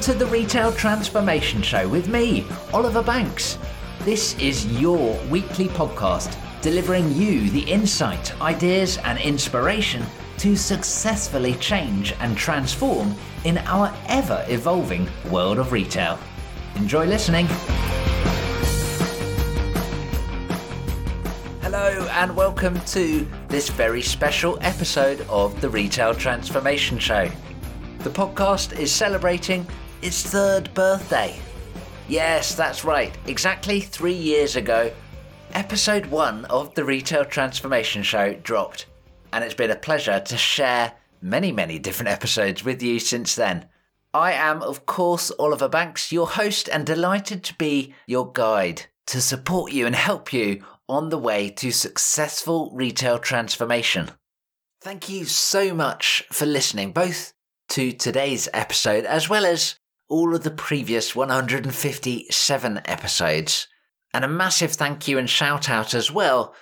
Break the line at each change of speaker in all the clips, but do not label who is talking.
To the Retail Transformation Show with me, Oliver Banks. This is your weekly podcast delivering you the insight, ideas, and inspiration to successfully change and transform in our ever evolving world of retail. Enjoy listening. Hello, and welcome to this very special episode of the Retail Transformation Show. The podcast is celebrating its third birthday. Yes, that's right. Exactly three years ago, episode one of the Retail Transformation Show dropped, and it's been a pleasure to share many, many different episodes with you since then. I am, of course, Oliver Banks, your host, and delighted to be your guide to support you and help you on the way to successful retail transformation. Thank you so much for listening, both to today's episode, as well as all of the previous 157 episodes. And a massive thank you and shout out as well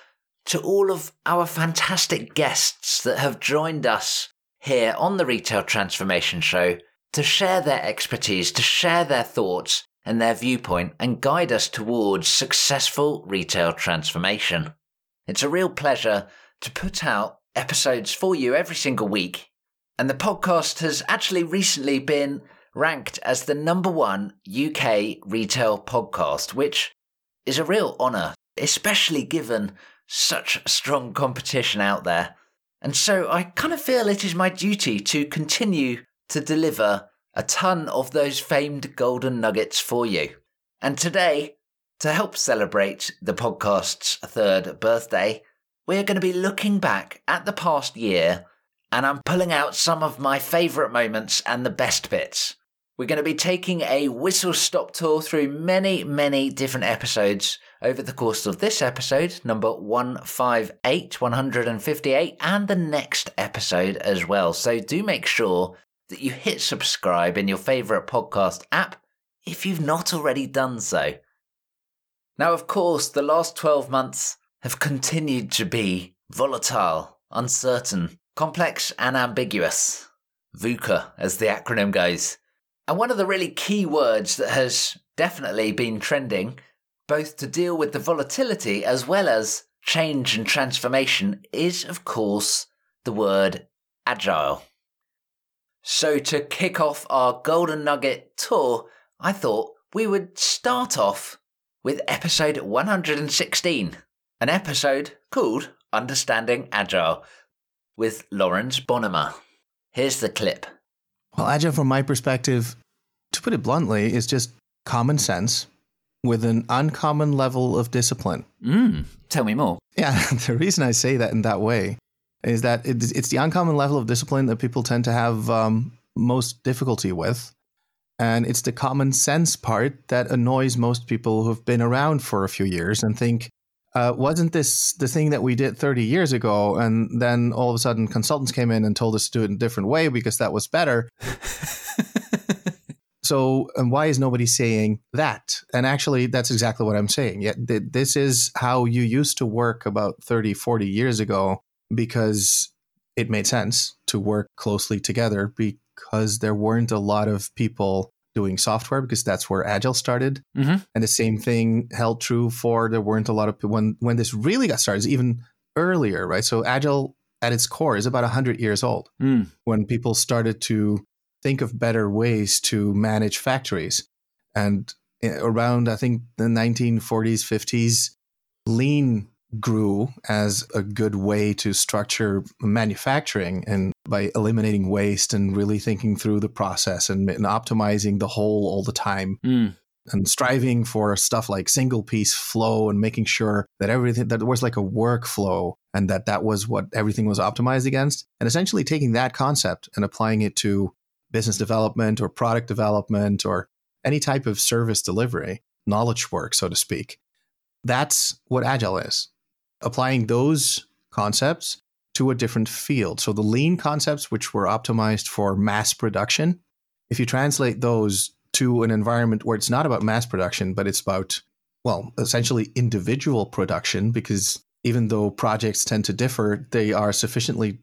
to all of our fantastic guests that have joined us here on the Retail Transformation Show to share their expertise, to share their thoughts and their viewpoint, and guide us towards successful retail transformation. It's a real pleasure to put out episodes for you every single week and the podcast has actually recently been ranked as the number one UK retail podcast, which is a real honour, especially given such strong competition out there. And so I kind of feel it is my duty to continue to deliver a ton of those famed golden nuggets for you. And today, to help celebrate the podcast's third birthday, we're going to be looking back at the past year and I'm pulling out some of my favourite moments and the best bits. We're going to be taking a whistle stop tour through many, many different episodes over the course of this episode, number 158, 158, and the next episode as well. So do make sure that you hit subscribe in your favourite podcast app if you've not already done so. Now, of course, the last 12 months have continued to be volatile, uncertain, Complex and ambiguous. VUCA, as the acronym goes. And one of the really key words that has definitely been trending, both to deal with the volatility as well as change and transformation, is, of course, the word agile. So, to kick off our Golden Nugget tour, I thought we would start off with episode 116, an episode called Understanding Agile, with Laurens Bonnema. Here's the clip.
Well, agile, from my perspective, to put it bluntly, is just common sense with an uncommon level of discipline.
Mm, tell me more.
Yeah, the reason I say that in that way is that it's, the uncommon level of discipline that people tend to have um, most difficulty with. And it's the common sense part that annoys most people who've been around for a few years and think, uh, wasn't this the thing that we did 30 years ago? And then all of a sudden, consultants came in and told us to do it in a different way because that was better. so, and why is nobody saying that? And actually, that's exactly what I'm saying. Yeah, th- this is how you used to work about 30, 40 years ago because it made sense to work closely together because there weren't a lot of people doing software because that's where agile started mm-hmm. and the same thing held true for there weren't a lot of people when when this really got started even earlier right so agile at its core is about 100 years old mm. when people started to think of better ways to manage factories and eh, around i think the 1940s 50s lean grew as a good way to structure manufacturing and by eliminating waste and really thinking through the process and, and optimizing the whole all the time. Mm. And striving for stuff like single piece flow and making sure that everything that was like a workflow and that that was what everything was optimized against. And essentially taking that concept and applying it to business development or product development or any type of service delivery, knowledge work, so to speak. That's what Agile is applying those concepts to a different field. So the lean concepts, which were optimized for mass production, if you translate those to an environment where it's not about mass production, but it's about, well, essentially individual production, because even though projects tend to differ, they are sufficiently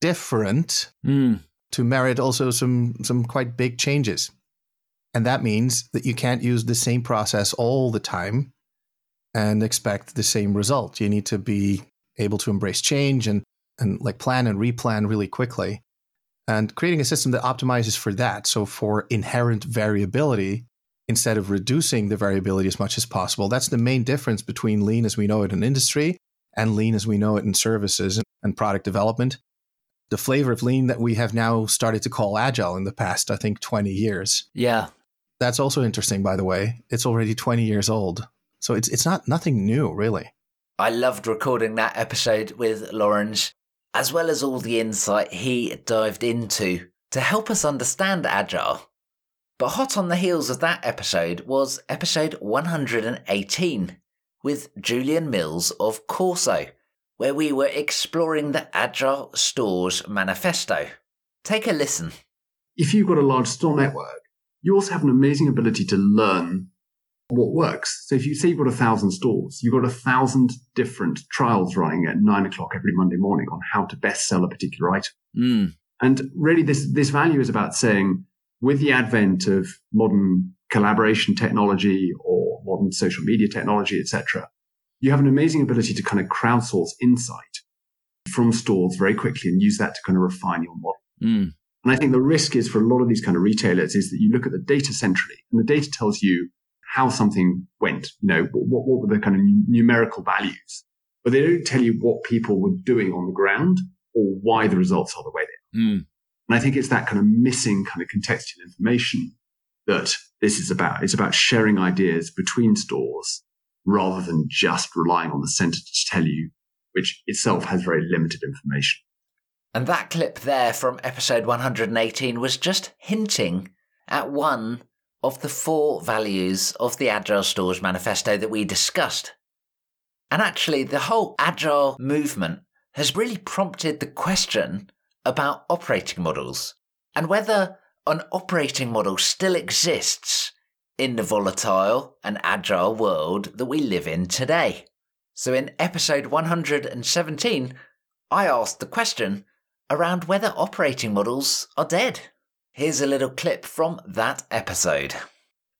different mm. to merit also some some quite big changes. And that means that you can't use the same process all the time and expect the same result. You need to be able to embrace change and, and like plan and replan really quickly. And creating a system that optimizes for that. So for inherent variability, instead of reducing the variability as much as possible. That's the main difference between lean as we know it in industry and lean as we know it in services and product development. The flavor of lean that we have now started to call agile in the past, I think, 20 years.
Yeah.
That's also interesting, by the way. It's already 20 years old. So it's, it's not nothing new, really.
I loved recording that episode with Laurens, as well as all the insight he dived into to help us understand Agile. But hot on the heels of that episode was episode 118 with Julian Mills of Corso, where we were exploring the Agile Stores Manifesto. Take a listen.
If you've got a large store network, you also have an amazing ability to learn what works. So if you say you've got a thousand stores, you've got a thousand different trials running at nine o'clock every Monday morning on how to best sell a particular item.
Mm.
And really this, this value is about saying with the advent of modern collaboration technology or modern social media technology, etc., you have an amazing ability to kind of crowdsource insight from stores very quickly and use that to kind of refine your model.
Mm.
And I think the risk is for a lot of these kind of retailers is that you look at the data centrally and the data tells you how something went, you know, what, what were the kind of numerical values, but they don't tell you what people were doing on the ground or why the results are the way they are.
Mm.
And I think it's that kind of missing kind of contextual information that this is about. It's about sharing ideas between stores rather than just relying on the center to tell you, which itself has very limited information.
And that clip there from episode 118 was just hinting at one of the four values of the Agile Stores Manifesto that we discussed. And actually, the whole Agile movement has really prompted the question about operating models and whether an operating model still exists in the volatile and agile world that we live in today. So, in episode 117, I asked the question around whether operating models are dead. Here's a little clip from that episode.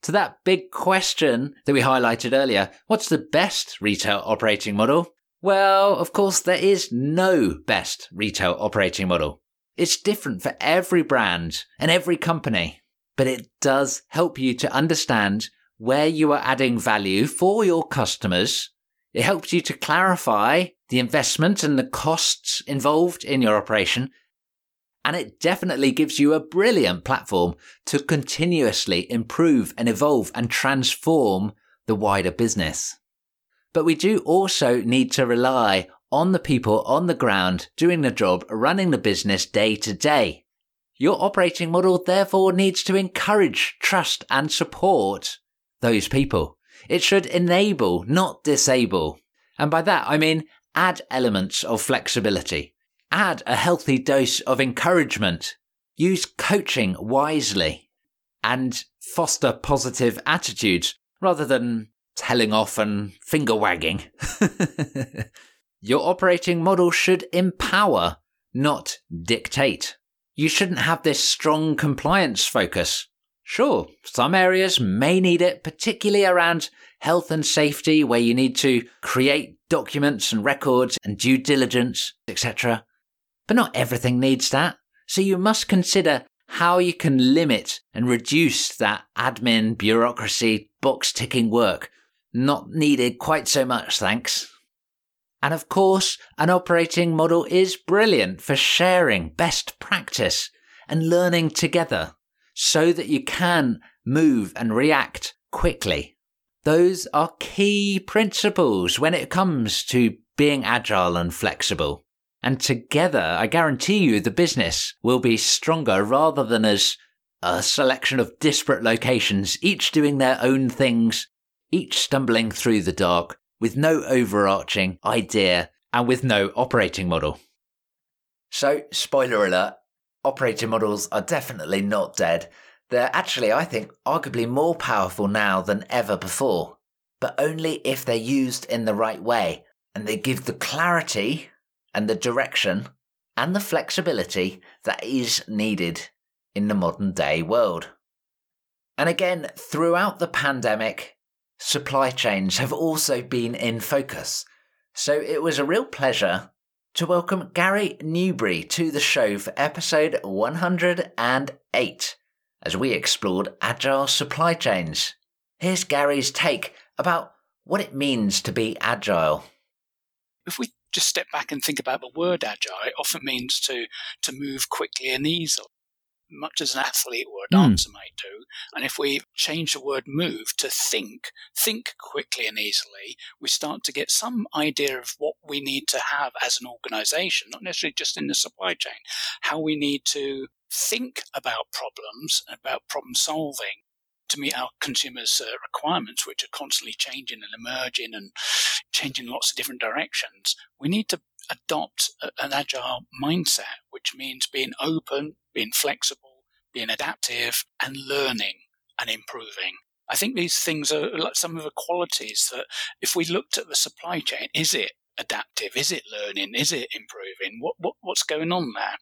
To that big question that we highlighted earlier what's the best retail operating model? Well, of course, there is no best retail operating model. It's different for every brand and every company, but it does help you to understand where you are adding value for your customers. It helps you to clarify the investment and the costs involved in your operation. And it definitely gives you a brilliant platform to continuously improve and evolve and transform the wider business. But we do also need to rely on the people on the ground doing the job, running the business day to day. Your operating model therefore needs to encourage, trust and support those people. It should enable, not disable. And by that, I mean add elements of flexibility, add a healthy dose of encouragement, use coaching wisely, and foster positive attitudes rather than telling off and finger wagging. Your operating model should empower, not dictate. You shouldn't have this strong compliance focus. Sure, some areas may need it, particularly around health and safety, where you need to create documents and records and due diligence, etc. But not everything needs that. So you must consider how you can limit and reduce that admin, bureaucracy, box ticking work not needed quite so much, thanks. And of course, an operating model is brilliant for sharing best practice and learning together so that you can move and react quickly. Those are key principles when it comes to being agile and flexible. And together, I guarantee you the business will be stronger rather than as a selection of disparate locations, each doing their own things each stumbling through the dark with no overarching idea and with no operating model. So, spoiler alert, operating models are definitely not dead. They're actually, I think, arguably more powerful now than ever before, but only if they're used in the right way and they give the clarity and the direction and the flexibility that is needed in the modern day world. And again, throughout the pandemic, supply chains have also been in focus. So it was a real pleasure to welcome Gary Newbury to the show for episode 108 as we explored agile supply chains. Here's Gary's take about what it means to be agile.
If we just step back and think about the word agile, it often means to, to move quickly and easily much as an athlete or a hmm. dancer mm. might do. And if we change the word move to think, think quickly and easily, we start to get some idea of what we need to have as an organization, not necessarily just in the supply chain, how we need to think about problems, about problem solving to meet our consumers' uh, requirements, which are constantly changing and emerging and changing lots of different directions. We need to adopt a, an agile mindset, which means being open, being flexible, being adaptive, and learning and improving. I think these things are some of the qualities that if we looked at the supply chain, is it adaptive? Is it learning? Is it improving? What, what what's going on there?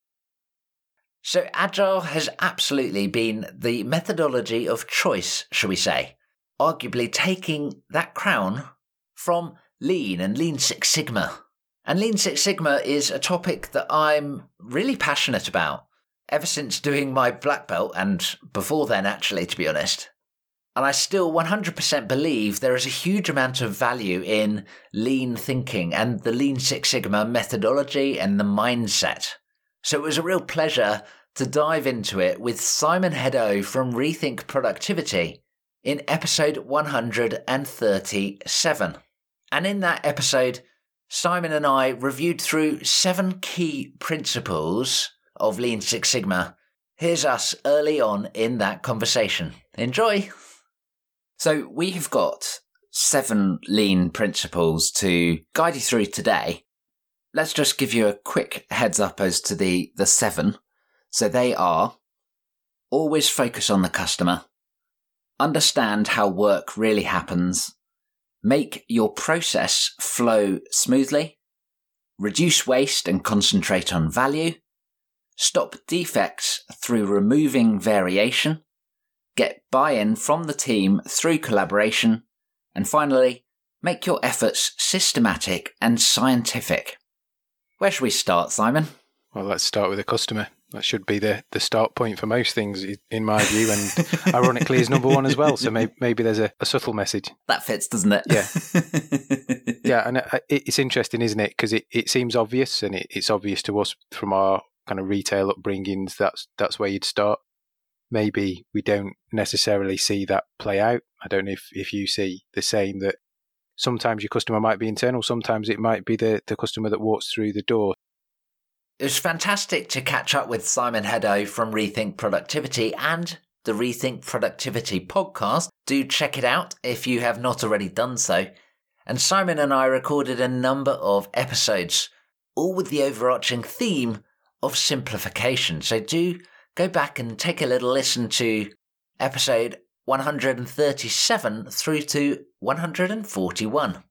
So agile has absolutely been the methodology of choice, shall we say? Arguably taking that crown from Lean and Lean Six Sigma. And Lean Six Sigma is a topic that I'm really passionate about ever since doing my black belt and before then, actually, to be honest. And I still 100% believe there is a huge amount of value in lean thinking and the Lean Six Sigma methodology and the mindset. So it was a real pleasure to dive into it with Simon Hedaux from Rethink Productivity in episode 137. And in that episode, Simon and I reviewed through seven key principles of Lean Six Sigma. Here's us early on in that conversation. Enjoy! So, we have got seven lean principles to guide you through today. Let's just give you a quick heads up as to the, the seven. So, they are always focus on the customer, understand how work really happens, make your process flow smoothly, reduce waste and concentrate on value, stop defects through removing variation, get buy in from the team through collaboration, and finally, make your efforts systematic and scientific. Where should we start, Simon?
Well, let's start with the customer. That should be the, the start point for most things, in my view, and ironically is number one as well. So maybe, maybe there's a, a subtle message.
That fits, doesn't it?
Yeah. yeah, and uh, it's interesting, isn't it? Because it, it seems obvious, and it, it's obvious to us from our kind of retail upbringings, that's that's where you'd start. Maybe we don't necessarily see that play out. I don't know if, if you see the same that sometimes your customer might be internal, sometimes it might be the, the customer that walks through the door.
It was fantastic to catch up with Simon Hedaux from Rethink Productivity and the Rethink Productivity podcast. Do check it out if you have not already done so. And Simon and I recorded a number of episodes, all with the overarching theme of simplification. So do go back and take a little listen to episode 137 through to 141.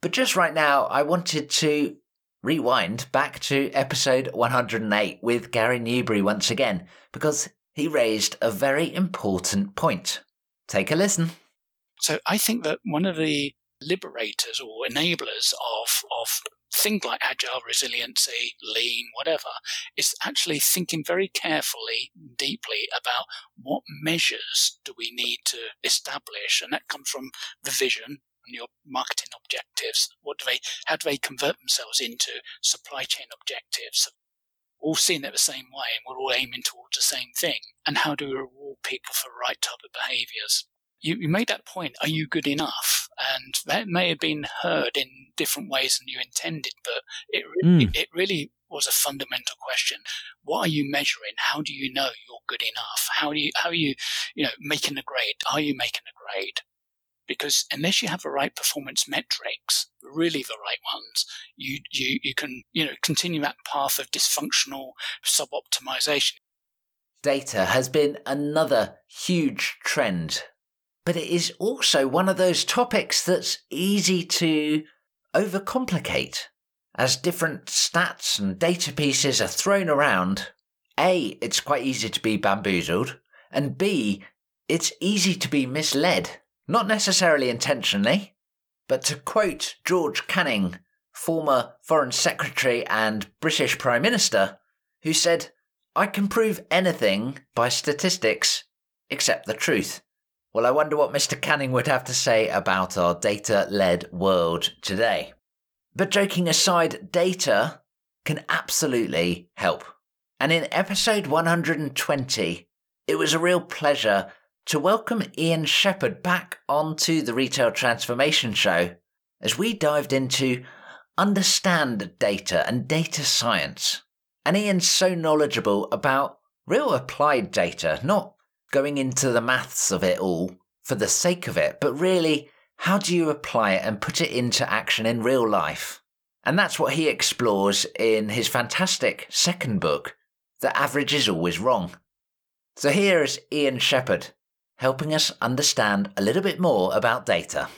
But just right now, I wanted to rewind back to episode 108 with Gary Newbury once again, because he raised a very important point. Take a listen.
So I think that one of the liberators or enablers of, of things like agile resiliency, lean, whatever, is actually thinking very carefully, deeply about what measures do we need to establish. And that comes from the vision and your marketing objectives. What do they, how do they convert themselves into supply chain objectives? All seen it the same way and we're all aiming towards the same thing. And how do we reward people for the right type of behaviors? You, you made that point. Are you good enough? And that may have been heard in different ways than you intended, but it, mm. it, it really was a fundamental question. What are you measuring? How do you know you're good enough? How do you, how are you, you know, making a grade? Are you making a grade? Because unless you have the right performance metrics, really the right ones, you, you, you can, you know, continue that path of dysfunctional sub-optimization.
Data has been another huge trend but it is also one of those topics that's easy to overcomplicate. As different stats and data pieces are thrown around, A, it's quite easy to be bamboozled, and B, it's easy to be misled, not necessarily intentionally, but to quote George Canning, former Foreign Secretary and British Prime Minister, who said, I can prove anything by statistics except the truth. Well, I wonder what Mr. Canning would have to say about our data led world today. But joking aside, data can absolutely help. And in episode 120, it was a real pleasure to welcome Ian Shepherd back onto the Retail Transformation Show as we dived into understand data and data science. And Ian's so knowledgeable about real applied data, not going into the maths of it all for the sake of it, but really, how do you apply it and put it into action in real life? And that's what he explores in his fantastic second book, The Average is Always Wrong. So here is Ian Shepherd helping us understand a little bit more about data.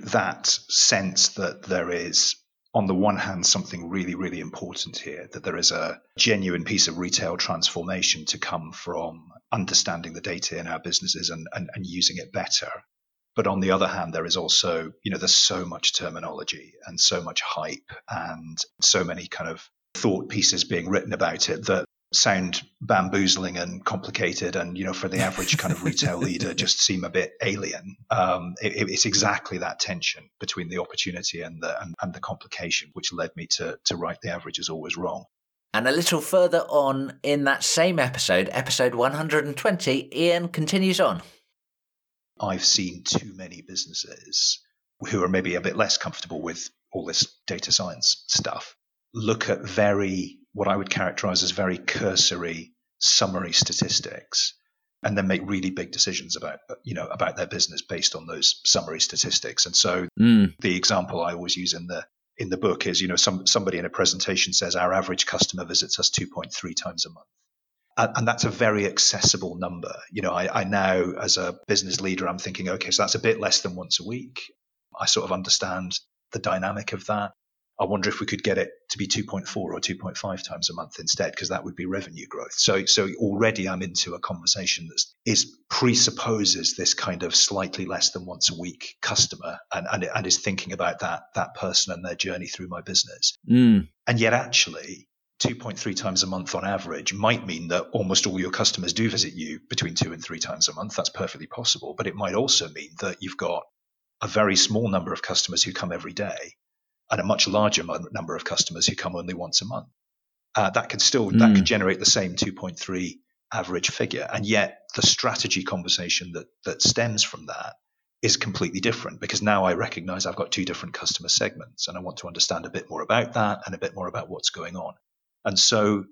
That sense that there is on the one hand, something really, really important here that there is a genuine piece of retail transformation to come from understanding the data in our businesses and, and, and using it better. But on the other hand, there is also, you know, there's so much terminology and so much hype and so many kind of thought pieces being written about it that sound bamboozling and complicated and you know for the average kind of retail leader just seem a bit alien um, it, it's exactly that tension between the opportunity and the and, and the complication which led me to to write the average is always wrong
and a little further on in that same episode episode 120 ian continues on
i've seen too many businesses who are maybe a bit less comfortable with all this data science stuff look at very what I would characterize as very cursory summary statistics and then make really big decisions about you know about their business based on those summary statistics and so mm. the example i always use in the in the book is you know some somebody in a presentation says our average customer visits us 2.3 times a month. And, and that's a very accessible number. You know I, I now as a business leader i'm thinking okay so that's a bit less than once a week. I sort of understand the dynamic of that I wonder if we could get it to be 2.4 or 2.5 times a month instead, because that would be revenue growth. So, so already I'm into a conversation that is presupposes this kind of slightly less than once a week customer, and and, and is thinking about that that person and their journey through my business. Mm. And yet, actually, 2.3 times a month on average might mean that almost all your customers do visit you between two and three times a month. That's perfectly possible. But it might also mean that you've got a very small number of customers who come every day and a much larger number of customers who come only once a month. Uh, that could still mm. that could hmm. generate the same 2.3 average figure, and yet the strategy conversation that that stems from that is completely different because now I recognize I've got two different customer segments, and I want to understand a bit more about that and a bit more about what's going on. And so,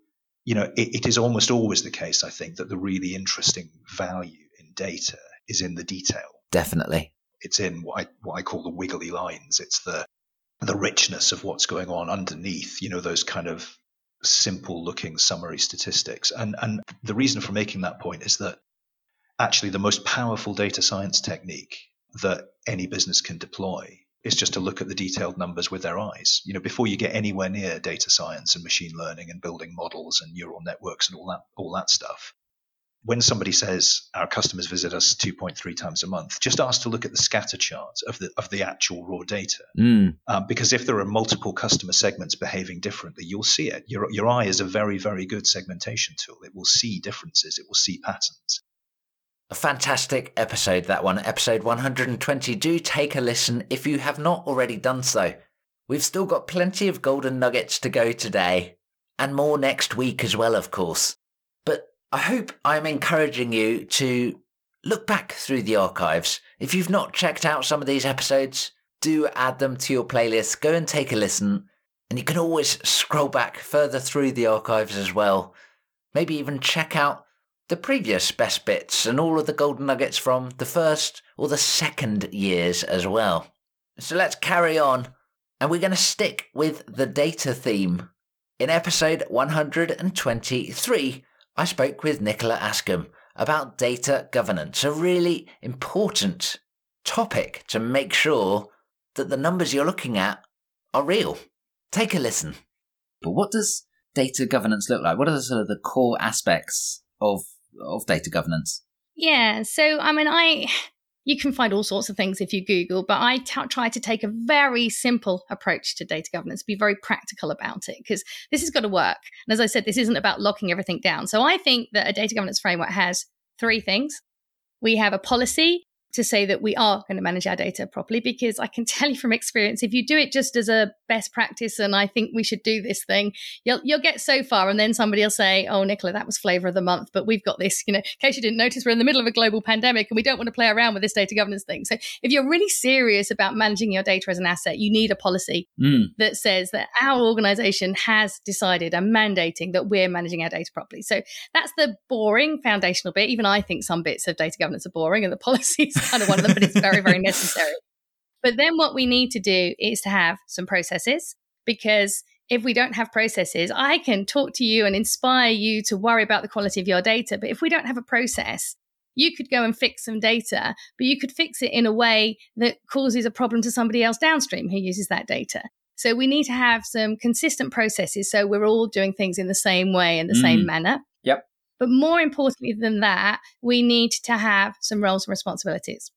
you know, it, it is almost always the case, I think, that the really interesting value in data is in the detail.
Definitely.
It's in what I, what I call the wiggly lines. It's the the richness of what's going on underneath, you know, those kind of simple looking summary statistics. And, and the reason for making that point is that actually the most powerful data science technique that any business can deploy is just to look at the detailed numbers with their eyes. You know, before you get anywhere near data science and machine learning and building models and neural networks and all that all that stuff, when somebody says our customers visit us 2.3 times a month, just ask to look at the scatter chart of the of the actual raw data. Mm. Um, because if there are multiple customer segments behaving differently, you'll see it. Your your eye is a very very good segmentation tool. It will see differences. It will see patterns.
A fantastic episode that one, episode 120. Do take a listen if you have not already done so. We've still got plenty of golden nuggets to go today, and more next week as well, of course. I hope I'm encouraging you to look back through the archives. If you've not checked out some of these episodes, do add them to your playlist. Go and take a listen. And you can always scroll back further through the archives as well. Maybe even check out the previous best bits and all of the golden nuggets from the first or the second years as well. So let's carry on. And we're going to stick with the data theme. In episode 123, I spoke with Nicola Askham about data governance, a really important topic to make sure that the numbers you're looking at are real. Take a listen.
But what does data governance look like? What are the sort of the core aspects of of data governance? Yeah. So, I mean, I you can find all sorts of things if you Google, but I t- try to take a very simple approach to data governance, be very practical about it, because this has got to work. And as I said, this isn't about locking everything down. So I think that a data governance framework has three things. We have a policy, to say that we are going to manage our data properly because I can tell you from experience, if you do it just as a best practice and I think we should do this thing, you'll, you'll get so far. And then somebody will say, Oh, Nicola, that was flavor of the month, but we've got this, you know, in case you didn't notice, we're in the middle of a global pandemic and we don't want to play around with this data governance thing. So if you're really serious about managing your data as an asset, you need a policy mm. that says that our organization has decided and mandating that we're managing our data properly. So that's the boring foundational bit. Even I think some bits of data governance are boring and the policies kind of one of them, but it's very, very necessary. But then what we need to do is to have some processes because if we don't have processes, I can talk to you and inspire you to worry about the quality of your data. But if we don't have a process, you could go and fix some data, but you could fix it in a way that causes a problem to somebody else downstream who uses that data. So we need to have some consistent processes so we're all doing things in the same way in the mm. same manner. But more importantly than that, we need to have some roles and responsibilities.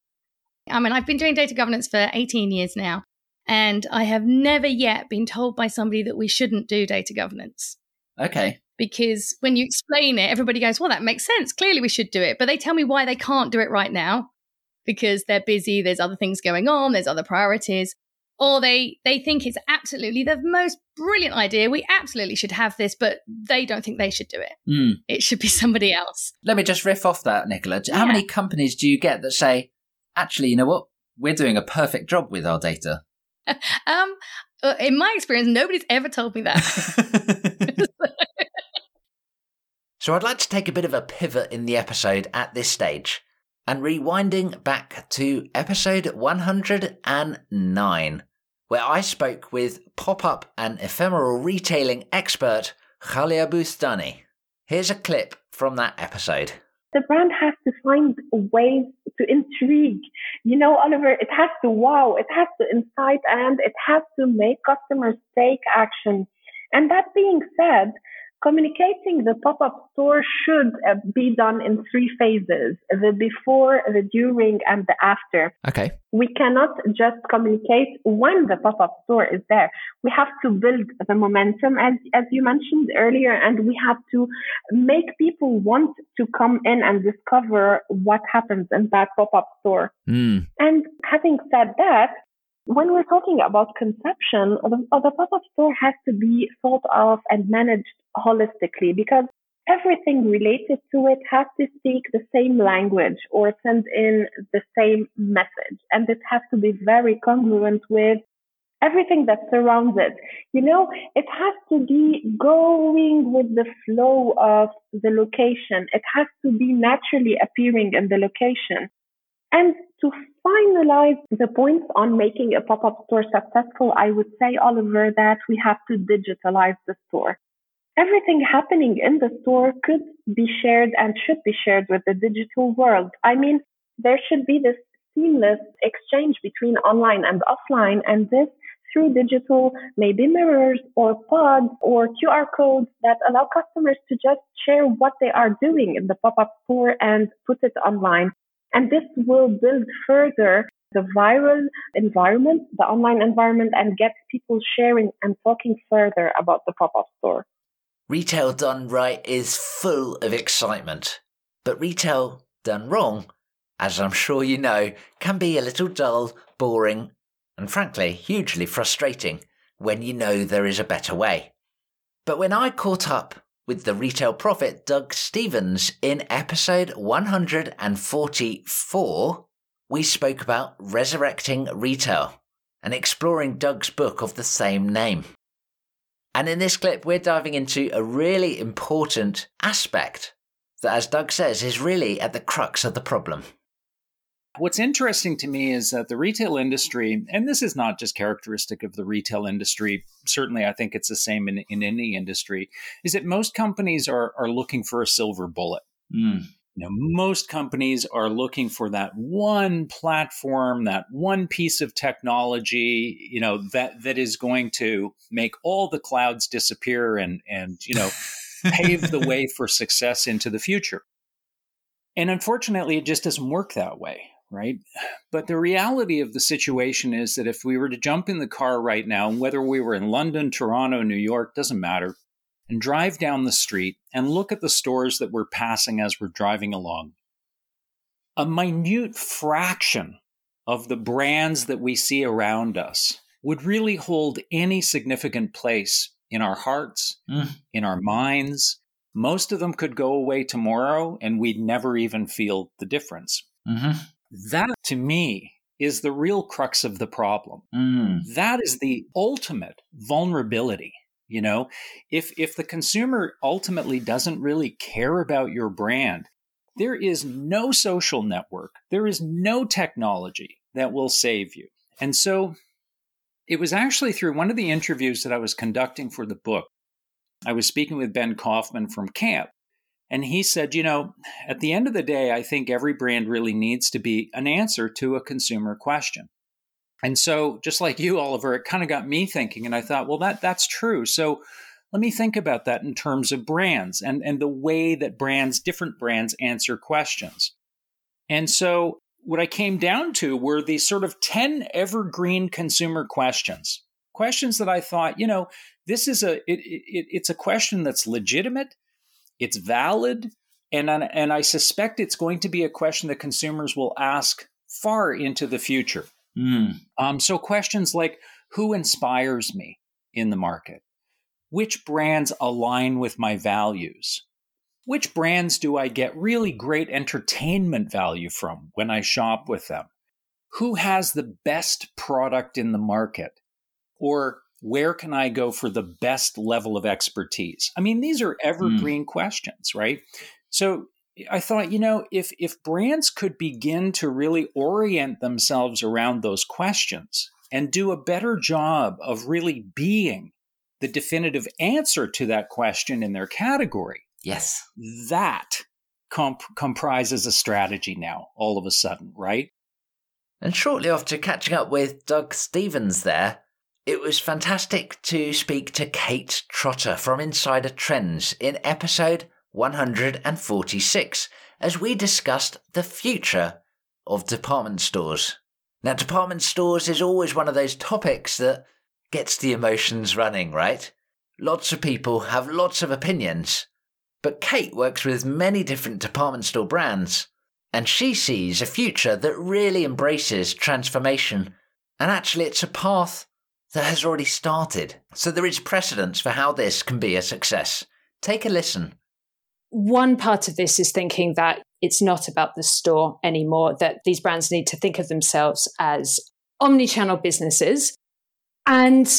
I mean, I've been doing data governance for 18 years now, and I have never yet been told by somebody that we shouldn't do data governance.
Okay.
Because when you explain it, everybody goes, well, that makes sense. Clearly, we should do it. But they tell me why they can't do it right now because they're busy, there's other things going on, there's other priorities or they they think it's absolutely the most brilliant idea. We absolutely should have this, but they don't think they should do it.
Mm.
It should be somebody else.
Let me just riff off that, Nicola. How yeah. many companies do you get that say, actually, you know what, we're doing a perfect job with our data?
um, uh, in my experience, nobody's ever told me that.
so I'd like to take a bit of a pivot in the episode at this stage and rewinding back to episode 109 where I spoke with pop up and ephemeral retailing expert Khalia Boustani. Here's a clip from that episode.
The brand has to find ways to intrigue. You know, Oliver, it has to wow, it has to incite, and it has to make customers take action. And that being said, Communicating the pop-up store should uh, be done in three phases, the before, the during, and the after.
Okay.
We cannot just communicate when the pop-up store is there. We have to build the momentum, as, as you mentioned earlier, and we have to make people want to come in and discover what happens in that pop-up store.
Mm.
And having said that, when we're talking about conception, the, the pop-up store has to be thought of and managed holistically because everything related to it has to speak the same language or send in the same message. And it has to be very congruent with everything that surrounds it. You know, it has to be going with the flow of the location. It has to be naturally appearing in the location. And to finalize the points on making a pop-up store successful, I would say, Oliver, that we have to digitalize the store. Everything happening in the store could be shared and should be shared with the digital world. I mean, there should be this seamless exchange between online and offline, and this through digital, maybe mirrors or pods or QR codes that allow customers to just share what they are doing in the pop-up store and put it online. And this will build further the viral environment, the online environment, and get people sharing and talking further about the pop up store.
Retail done right is full of excitement, but retail done wrong, as I'm sure you know, can be a little dull, boring, and frankly, hugely frustrating when you know there is a better way. But when I caught up with the retail prophet Doug Stephens in episode 144, we spoke about resurrecting retail and exploring Doug's book of the same name. And in this clip, we're diving into a really important aspect that, as Doug says, is really at the crux of the problem.
What's interesting to me is that the retail industry, and this is not just characteristic of the retail industry, certainly I think it's the same in, in any industry, is that most companies are, are looking for a silver bullet.
Mm.
You know, most companies are looking for that one platform, that one piece of technology, you know, that that is going to make all the clouds disappear and and you know pave the way for success into the future. And unfortunately, it just doesn't work that way, right? But the reality of the situation is that if we were to jump in the car right now, whether we were in London, Toronto, New York, doesn't matter, and drive down the street and look at the stores that we're passing as we're driving along, a minute fraction of the brands that we see around us would really hold any significant place in our hearts, mm. in our minds. Most of them could go away tomorrow and we'd never even feel the difference. Mm-hmm. That, to me, is the real crux of the problem. Mm. That is the ultimate vulnerability. You know, if if the consumer ultimately doesn't really care about your brand, there is no social network, there is no technology that will save you. And so it was actually through one of the interviews that I was conducting for the book. I was speaking with Ben Kaufman from Camp, and he said, You know, at the end of the day, I think every brand really needs to be an answer to a consumer question. And so, just like you, Oliver, it kind of got me thinking, and I thought, well, that that's true. So let me think about that in terms of brands and, and the way that brands, different brands, answer questions. And so what I came down to were these sort of 10 evergreen consumer questions. Questions that I thought, you know, this is a it, it, it's a question that's legitimate, it's valid, and and I suspect it's going to be a question that consumers will ask far into the future. Mm. Um, so questions like who inspires me in the market, which brands align with my values, which brands do I get really great entertainment value from when I shop with them? Who has the best product in the market? Or where can I go for the best level of expertise? I mean, these are hmm. evergreen mm. questions, right? So I thought, you know, if if brands could begin to really orient themselves around those questions and do a better job of really being the definitive answer to that question in their category,
Yes.
That comp- comprises a strategy now, all of a sudden, right?
And shortly after catching up with Doug Stephens there, it was fantastic to speak to Kate Trotter from Insider Trends in episode 146 as we discussed the future of department stores. Now, department stores is always one of those topics that gets the emotions running, right? Lots of people have lots of opinions, but Kate works with many different department store brands, and she sees a future that really embraces transformation. And actually, it's a path that has already started. So there is precedence for how this can be a success. Take a listen.
One part of this is thinking that it's not about the store anymore, that these brands need to think of themselves as omni channel businesses. And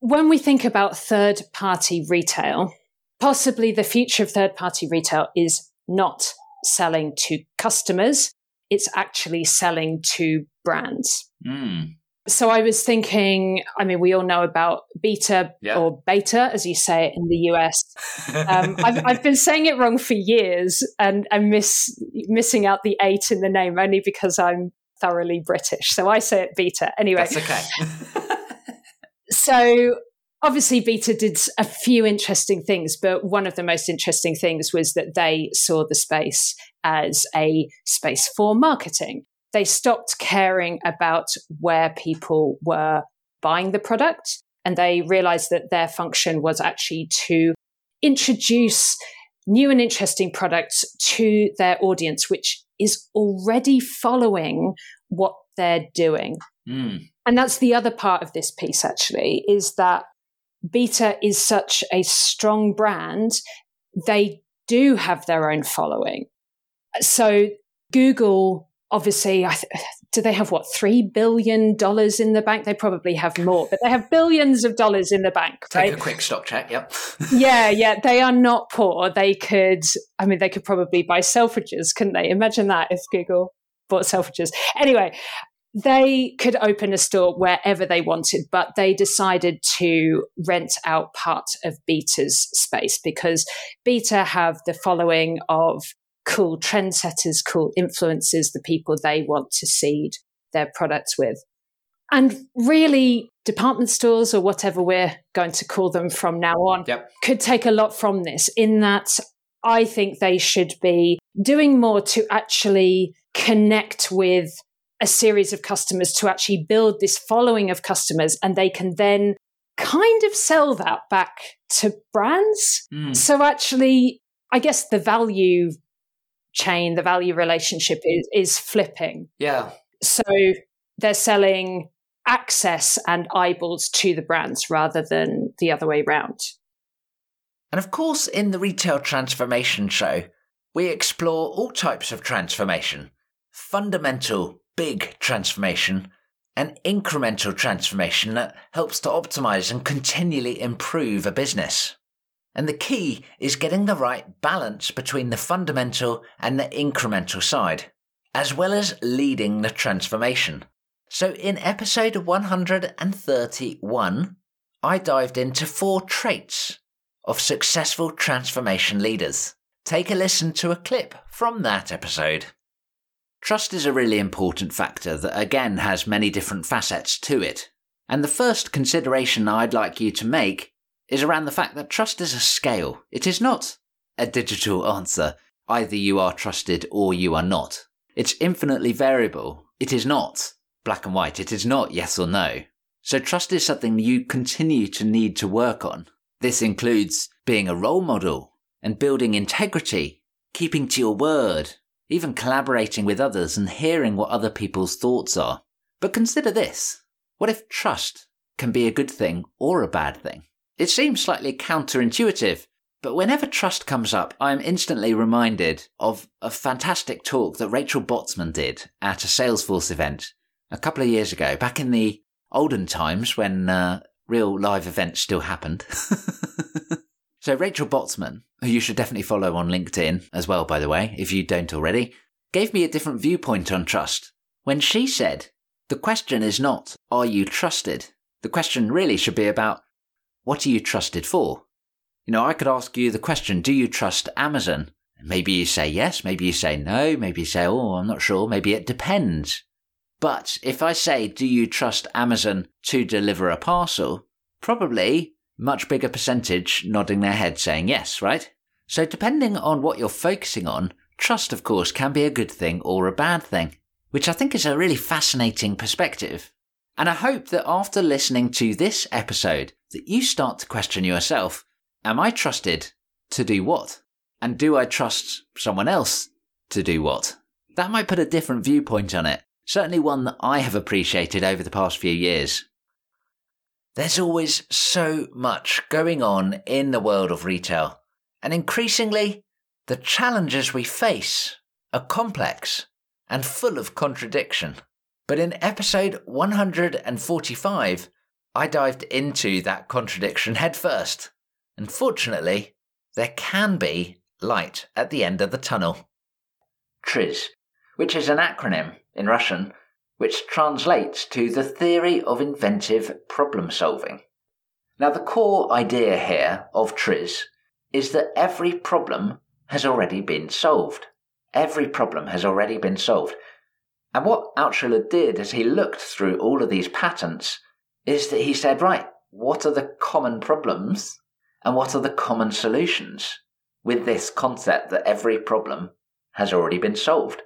when we think about third party retail, possibly the future of third party retail is not selling to customers, it's actually selling to brands. Mm. So I was thinking, I mean, we all know about beta yeah. or beta, as you say it in the US. Um, I've, I've, been saying it wrong for years and, and miss, missing out the eight in the name only because I'm thoroughly British. So I say it beta. Anyway.
That's okay.
so obviously beta did a few interesting things but one of the most interesting things was that they saw the space as a space for marketing they stopped caring about where people were buying the product and they realized that their function was actually to introduce new and interesting products to their audience which is already following what they're doing mm. and that's the other part of this piece actually is that Beta is such a strong brand, they do have their own following. So Google, obviously, th- do they have what three billion dollars in the bank? They probably have more, but they have billions of dollars in the bank.
Take right? a quick stock check. Yep.
yeah, yeah, they are not poor. They could, I mean, they could probably buy Selfridges, couldn't they? Imagine that if Google bought Selfridges. Anyway, they could open a store wherever they wanted, but they decided to rent out part of Beta's space because Beta have the following of cool trendsetters, cool influencers, the people they want to seed their products with. And really, department stores or whatever we're going to call them from now on
yep.
could take a lot from this in that I think they should be doing more to actually connect with a series of customers to actually build this following of customers and they can then kind of sell that back to brands.
Mm.
So actually, I guess the value chain, the value relationship is, is flipping.
Yeah.
So they're selling access and eyeballs to the brands rather than the other way round.
And of course, in the Retail Transformation Show, we explore all types of transformation fundamental, big transformation, and incremental transformation that helps to optimize and continually improve a business. And the key is getting the right balance between the fundamental and the incremental side, as well as leading the transformation. So, in episode 131, I dived into four traits of successful transformation leaders. Take a listen to a clip from that episode. Trust is a really important factor that again has many different facets to it. And the first consideration I'd like you to make is around the fact that trust is a scale. It is not a digital answer. Either you are trusted or you are not. It's infinitely variable. It is not black and white. It is not yes or no. So trust is something you continue to need to work on. This includes being a role model and building integrity, keeping to your word, even collaborating with others and hearing what other people's thoughts are. But consider this. What if trust can be a good thing or a bad thing? It seems slightly counterintuitive, but whenever trust comes up, I am instantly reminded of a fantastic talk that Rachel Botsman did at a Salesforce event a couple of years ago, back in the olden times when uh, real live events still happened. so, Rachel Botsman, who you should definitely follow on LinkedIn as well, by the way, if you don't already, gave me a different viewpoint on trust when she said, The question is not, are you trusted? The question really should be about, what are you trusted for? You know, I could ask you the question, do you trust Amazon? Maybe you say yes, maybe you say no, maybe you say, oh, I'm not sure, maybe it depends. But if I say, do you trust Amazon to deliver a parcel? Probably much bigger percentage nodding their head saying yes, right? So depending on what you're focusing on, trust of course can be a good thing or a bad thing, which I think is a really fascinating perspective. And I hope that after listening to this episode that you start to question yourself, am I trusted to do what? And do I trust someone else to do what? That might put a different viewpoint on it certainly one that I have appreciated over the past few years. There's always so much going on in the world of retail, and increasingly, the challenges we face are complex and full of contradiction. But in episode 145, I dived into that contradiction headfirst. And fortunately, there can be light at the end of the tunnel. TRIZ, which is an acronym in Russian, which translates to the theory of inventive problem solving. Now, the core idea here of TRIZ is that every problem has already been solved. Every problem has already been solved. And what Altshuler did as he looked through all of these patents is that he said, right, what are the common problems and what are the common solutions with this concept that every problem has already been solved?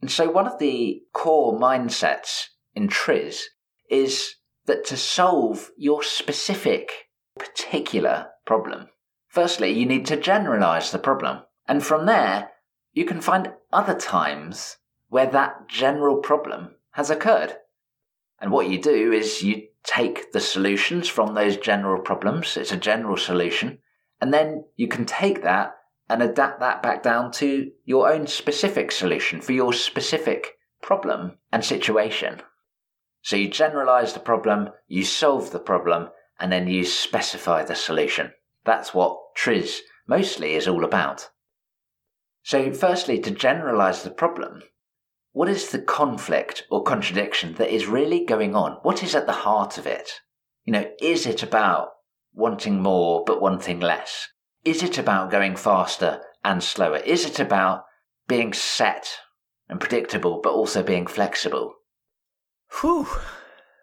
And so one of the core mindsets in TRIZ is that to solve your specific particular problem, firstly, you need to generalize the problem. And from there, you can find other times where that general problem has occurred. And what you do is you take the solutions from those general problems, it's a general solution, and then you can take that and adapt that back down to your own specific solution for your specific problem and situation. So you generalize the problem, you solve the problem, and then you specify the solution. That's what TRIZ mostly is all about. So, firstly, to generalize the problem, what is the conflict or contradiction that is really going on? What is at the heart of it? You know, is it about wanting more but wanting less? Is it about going faster and slower? Is it about being set and predictable, but also being flexible? Whew.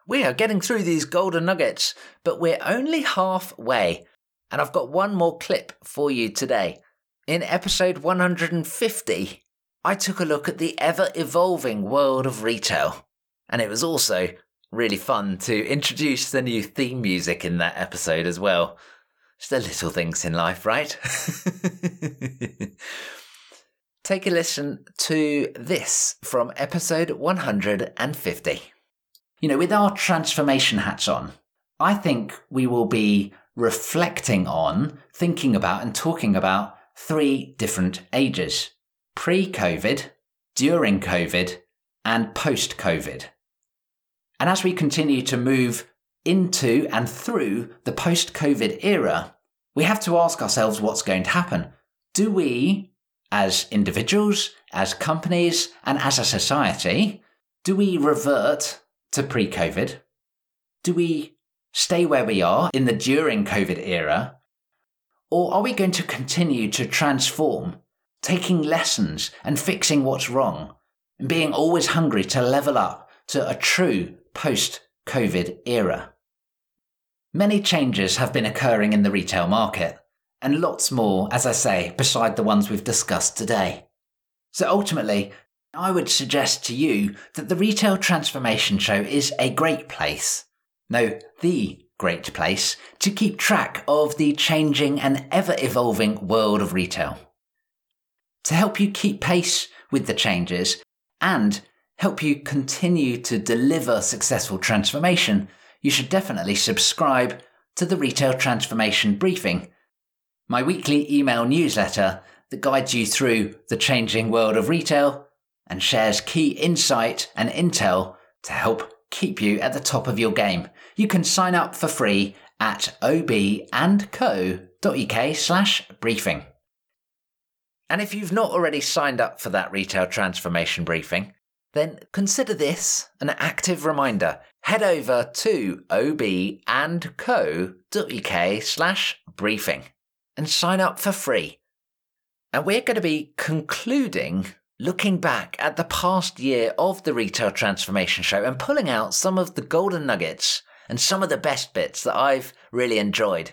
We are getting through these golden nuggets, but we're only halfway. And I've got one more clip for you today. In episode 150, I took a look at the ever evolving world of retail. And it was also really fun to introduce the new theme music in that episode as well. Just the little things in life, right? Take a listen to this from episode 150. You know, with our transformation hats on, I think we will be reflecting on, thinking about, and talking about three different ages pre COVID, during COVID, and post COVID. And as we continue to move into and through the post COVID era, we have to ask ourselves what's going to happen. Do we as individuals, as companies, and as a society, do we revert to pre COVID? Do we stay where we are in the during COVID era? Or are we going to continue to transform, taking lessons and fixing what's wrong, and being always hungry to level up to a true post COVID era? Many changes have been occurring in the retail market and lots more, as I say, beside the ones we've discussed today. So ultimately, I would suggest to you that the Retail Transformation Show is a great place. No, the great place to keep track of the changing and ever evolving world of retail. To help you keep pace with the changes and help you continue to deliver successful transformation, you should definitely subscribe to the Retail Transformation Briefing my weekly email newsletter that guides you through the changing world of retail and shares key insight and intel to help keep you at the top of your game. You can sign up for free at obandco.uk slash briefing. And if you've not already signed up for that retail transformation briefing, then consider this an active reminder. Head over to obandco.uk slash briefing and sign up for free. And we're going to be concluding looking back at the past year of the Retail Transformation Show and pulling out some of the golden nuggets and some of the best bits that I've really enjoyed.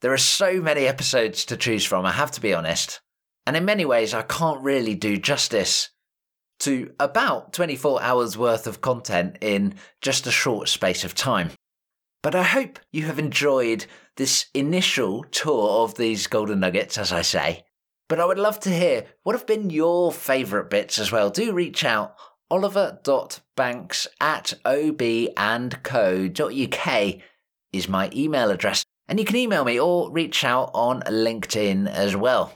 There are so many episodes to choose from, I have to be honest. And in many ways, I can't really do justice to about 24 hours worth of content in just a short space of time. But I hope you have enjoyed this initial tour of these golden nuggets, as I say. But I would love to hear what have been your favourite bits as well. Do reach out oliver.banks at obandco.uk is my email address. And you can email me or reach out on LinkedIn as well.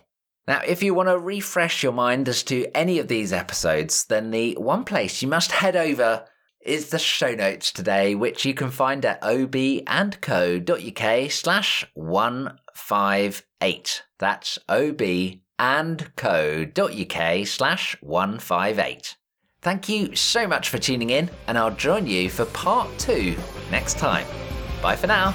Now, if you want to refresh your mind as to any of these episodes, then the one place you must head over is the show notes today, which you can find at obandco.uk slash 158. That's obandco.uk slash 158. Thank you so much for tuning in, and I'll join you for part two next time. Bye for now.